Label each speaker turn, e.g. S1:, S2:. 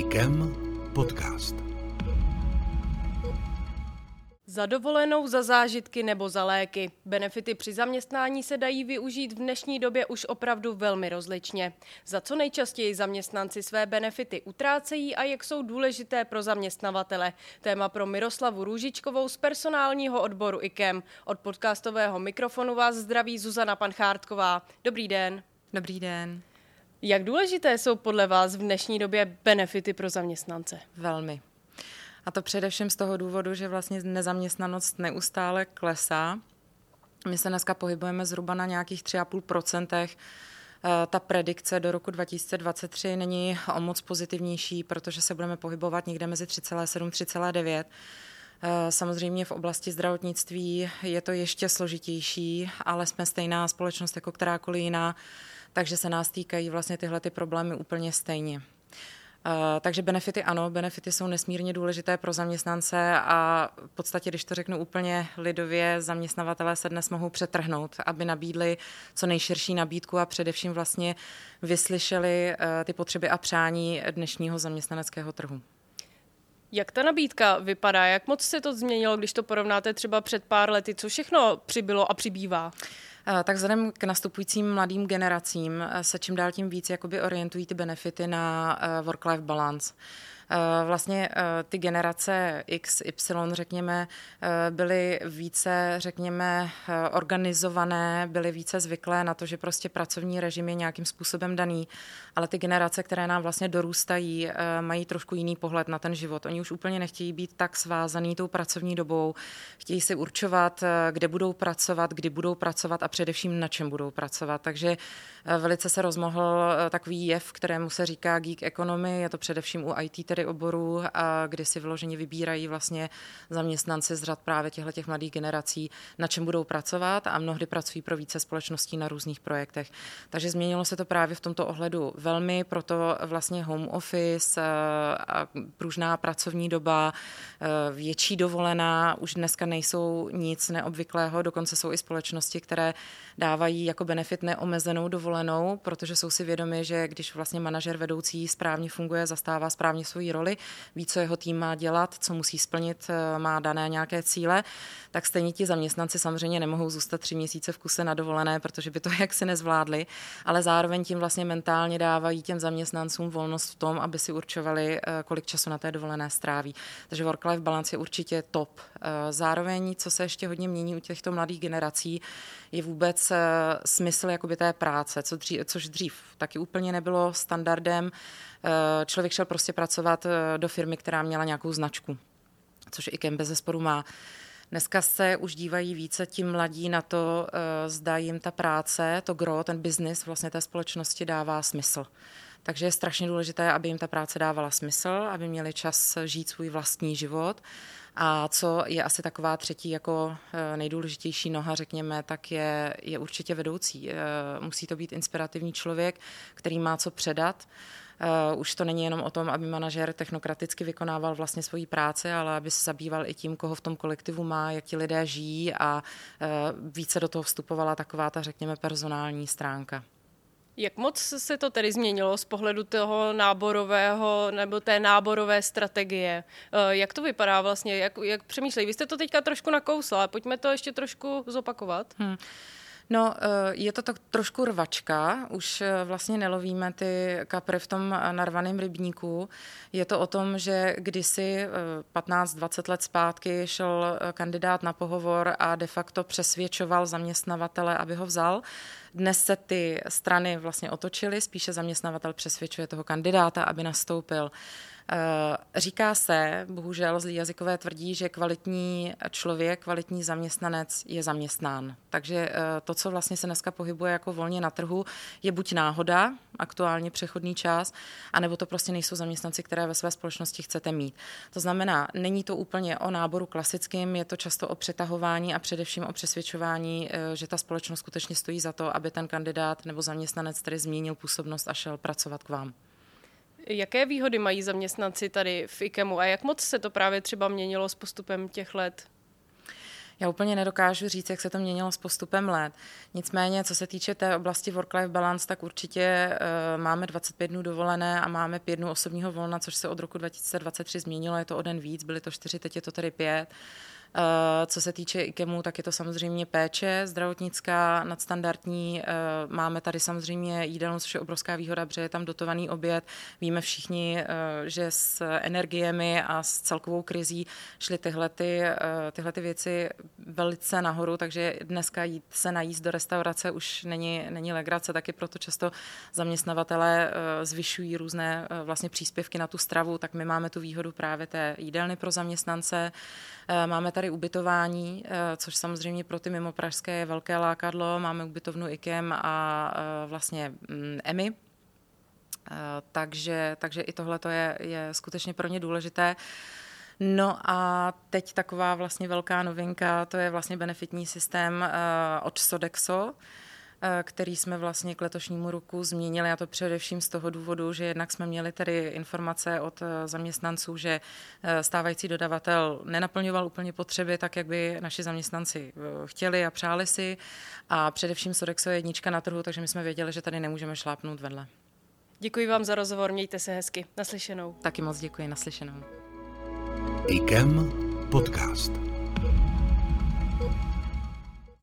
S1: IKEM podcast.
S2: Za dovolenou, za zážitky nebo za léky. Benefity při zaměstnání se dají využít v dnešní době už opravdu velmi rozličně. Za co nejčastěji zaměstnanci své benefity utrácejí a jak jsou důležité pro zaměstnavatele. Téma pro Miroslavu Růžičkovou z personálního odboru IKEM. Od podcastového mikrofonu vás zdraví Zuzana Panchártková. Dobrý den.
S3: Dobrý den.
S2: Jak důležité jsou podle vás v dnešní době benefity pro zaměstnance?
S3: Velmi. A to především z toho důvodu, že vlastně nezaměstnanost neustále klesá. My se dneska pohybujeme zhruba na nějakých 3,5%. Eh, ta predikce do roku 2023 není o moc pozitivnější, protože se budeme pohybovat někde mezi 3,7 3,9. Eh, samozřejmě v oblasti zdravotnictví je to ještě složitější, ale jsme stejná společnost jako kterákoliv jiná takže se nás týkají vlastně tyhle ty problémy úplně stejně. Uh, takže benefity ano, benefity jsou nesmírně důležité pro zaměstnance a v podstatě, když to řeknu úplně lidově, zaměstnavatelé se dnes mohou přetrhnout, aby nabídli co nejširší nabídku a především vlastně vyslyšeli uh, ty potřeby a přání dnešního zaměstnaneckého trhu.
S2: Jak ta nabídka vypadá? Jak moc se to změnilo, když to porovnáte třeba před pár lety? Co všechno přibylo a přibývá?
S3: Eh, tak vzhledem k nastupujícím mladým generacím eh, se čím dál tím víc jakoby orientují ty benefity na eh, work-life balance. Eh, vlastně eh, ty generace X, Y, řekněme, eh, byly více, řekněme, organizované, byly více zvyklé na to, že prostě pracovní režim je nějakým způsobem daný, ale ty generace, které nám vlastně dorůstají, mají trošku jiný pohled na ten život. Oni už úplně nechtějí být tak svázaný tou pracovní dobou, chtějí si určovat, kde budou pracovat, kdy budou pracovat a především na čem budou pracovat. Takže velice se rozmohl takový jev, kterému se říká geek economy, je to především u IT tedy tedy oborů, kdy si vyloženě vybírají vlastně zaměstnanci z řad právě těchto těch mladých generací, na čem budou pracovat a mnohdy pracují pro více společností na různých projektech. Takže změnilo se to právě v tomto ohledu velmi, proto vlastně home office, a pružná pracovní doba, větší dovolená už dneska nejsou nic neobvyklého, dokonce jsou i společnosti, které dávají jako benefit neomezenou dovolenou, protože jsou si vědomi, že když vlastně manažer vedoucí správně funguje, zastává správně roli, ví, co jeho tým má dělat, co musí splnit, eh, má dané nějaké cíle, tak stejně ti zaměstnanci samozřejmě nemohou zůstat tři měsíce v kuse na dovolené, protože by to jaksi nezvládli, ale zároveň tím vlastně mentálně dávají těm zaměstnancům volnost v tom, aby si určovali, eh, kolik času na té dovolené stráví. Takže work-life balance je určitě top. Eh, zároveň, co se ještě hodně mění u těchto mladých generací, je vůbec smysl jakoby té práce, co dřív, což dřív taky úplně nebylo standardem. Člověk šel prostě pracovat eh, do firmy, která měla nějakou značku, což i Kem bez má. Dneska se už dívají více ti mladí na to, eh, zda jim ta práce, to gro, ten biznis vlastně té společnosti dává smysl. Takže je strašně důležité, aby jim ta práce dávala smysl, aby měli čas žít svůj vlastní život. A co je asi taková třetí jako eh, nejdůležitější noha, řekněme, tak je, je určitě vedoucí. Musí to být inspirativní člověk, který má co předat Uh, už to není jenom o tom, aby manažer technokraticky vykonával vlastně svoji práci, ale aby se zabýval i tím, koho v tom kolektivu má, jak ti lidé žijí a uh, více do toho vstupovala taková ta, řekněme, personální stránka.
S2: Jak moc se to tedy změnilo z pohledu toho náborového nebo té náborové strategie? Eh, jak to vypadá vlastně? Jak, jak přemýšlej? Vy jste to teďka trošku nakousla, pojďme to ještě trošku zopakovat. Hmm.
S3: No, eh, je to tak trošku rvačka, už eh, vlastně nelovíme ty kapry v tom eh, narvaném rybníku. Je to o tom, že kdysi 15-20 let zpátky šel kandidát na pohovor a de facto přesvědčoval zaměstnavatele, aby ho vzal. Dnes se ty strany vlastně otočily, spíše zaměstnavatel přesvědčuje toho kandidáta, aby nastoupil. Eh, říká se, bohužel zlý jazykové tvrdí, že kvalitní člověk, kvalitní zaměstnanec je zaměstnán. Takže eh, to, co vlastně se dneska pohybuje jako volně na trhu, je buď náhoda, aktuálně přechodný čas, anebo to prostě nejsou zaměstnanci, které ve své společnosti chcete mít. To znamená, není to úplně o náboru klasickým, je to často o přetahování a především o přesvědčování, eh, že ta společnost skutečně stojí za to, aby ten kandidát nebo zaměstnanec tedy změnil působnost a šel pracovat k vám.
S2: Jaké výhody mají zaměstnanci tady v IKEMu a jak moc se to právě třeba měnilo s postupem těch let?
S3: Já úplně nedokážu říct, jak se to měnilo s postupem let. Nicméně, co se týče té oblasti work-life balance, tak určitě uh, máme 25 dnů dovolené a máme 5 dnů osobního volna, což se od roku 2023 změnilo. Je to o den víc, byly to 4, teď je to tedy 5. Eh, co se týče IKEMu, tak je to samozřejmě péče zdravotnická, nadstandardní. Eh, máme tady samozřejmě jídelnu, což je obrovská výhoda, protože je tam dotovaný oběd. Víme všichni, eh, že s energiemi a s celkovou krizí šly tyhle, ty, tyhle ty věci velice nahoru, takže dneska jít se najíst do restaurace už není, není legrace, taky proto často zaměstnavatele zvyšují různé vlastně příspěvky na tu stravu, tak my máme tu výhodu právě té jídelny pro zaměstnance. Máme tady ubytování, eh, což samozřejmě pro ty mimo pražské je velké lákadlo. Máme ubytovnu IKEM a eh, vlastně EMI, mm, eh, takže, takže i tohle je, je skutečně pro ně důležité. No a teď taková vlastně velká novinka, to je vlastně benefitní systém od Sodexo, který jsme vlastně k letošnímu roku změnili a to především z toho důvodu, že jednak jsme měli tedy informace od eh, zaměstnanců, že eh, stávající dodavatel nenaplňoval úplně potřeby tak, jak by naši zaměstnanci chtěli a přáli si a především Sodexo je jednička na trhu, takže my jsme věděli, že tady nemůžeme šlápnout vedle.
S2: Děkuji vám za rozhovor, mějte se hezky. Naslyšenou.
S3: Taky moc děkuji, naslyšenou.
S1: IKEM podcast.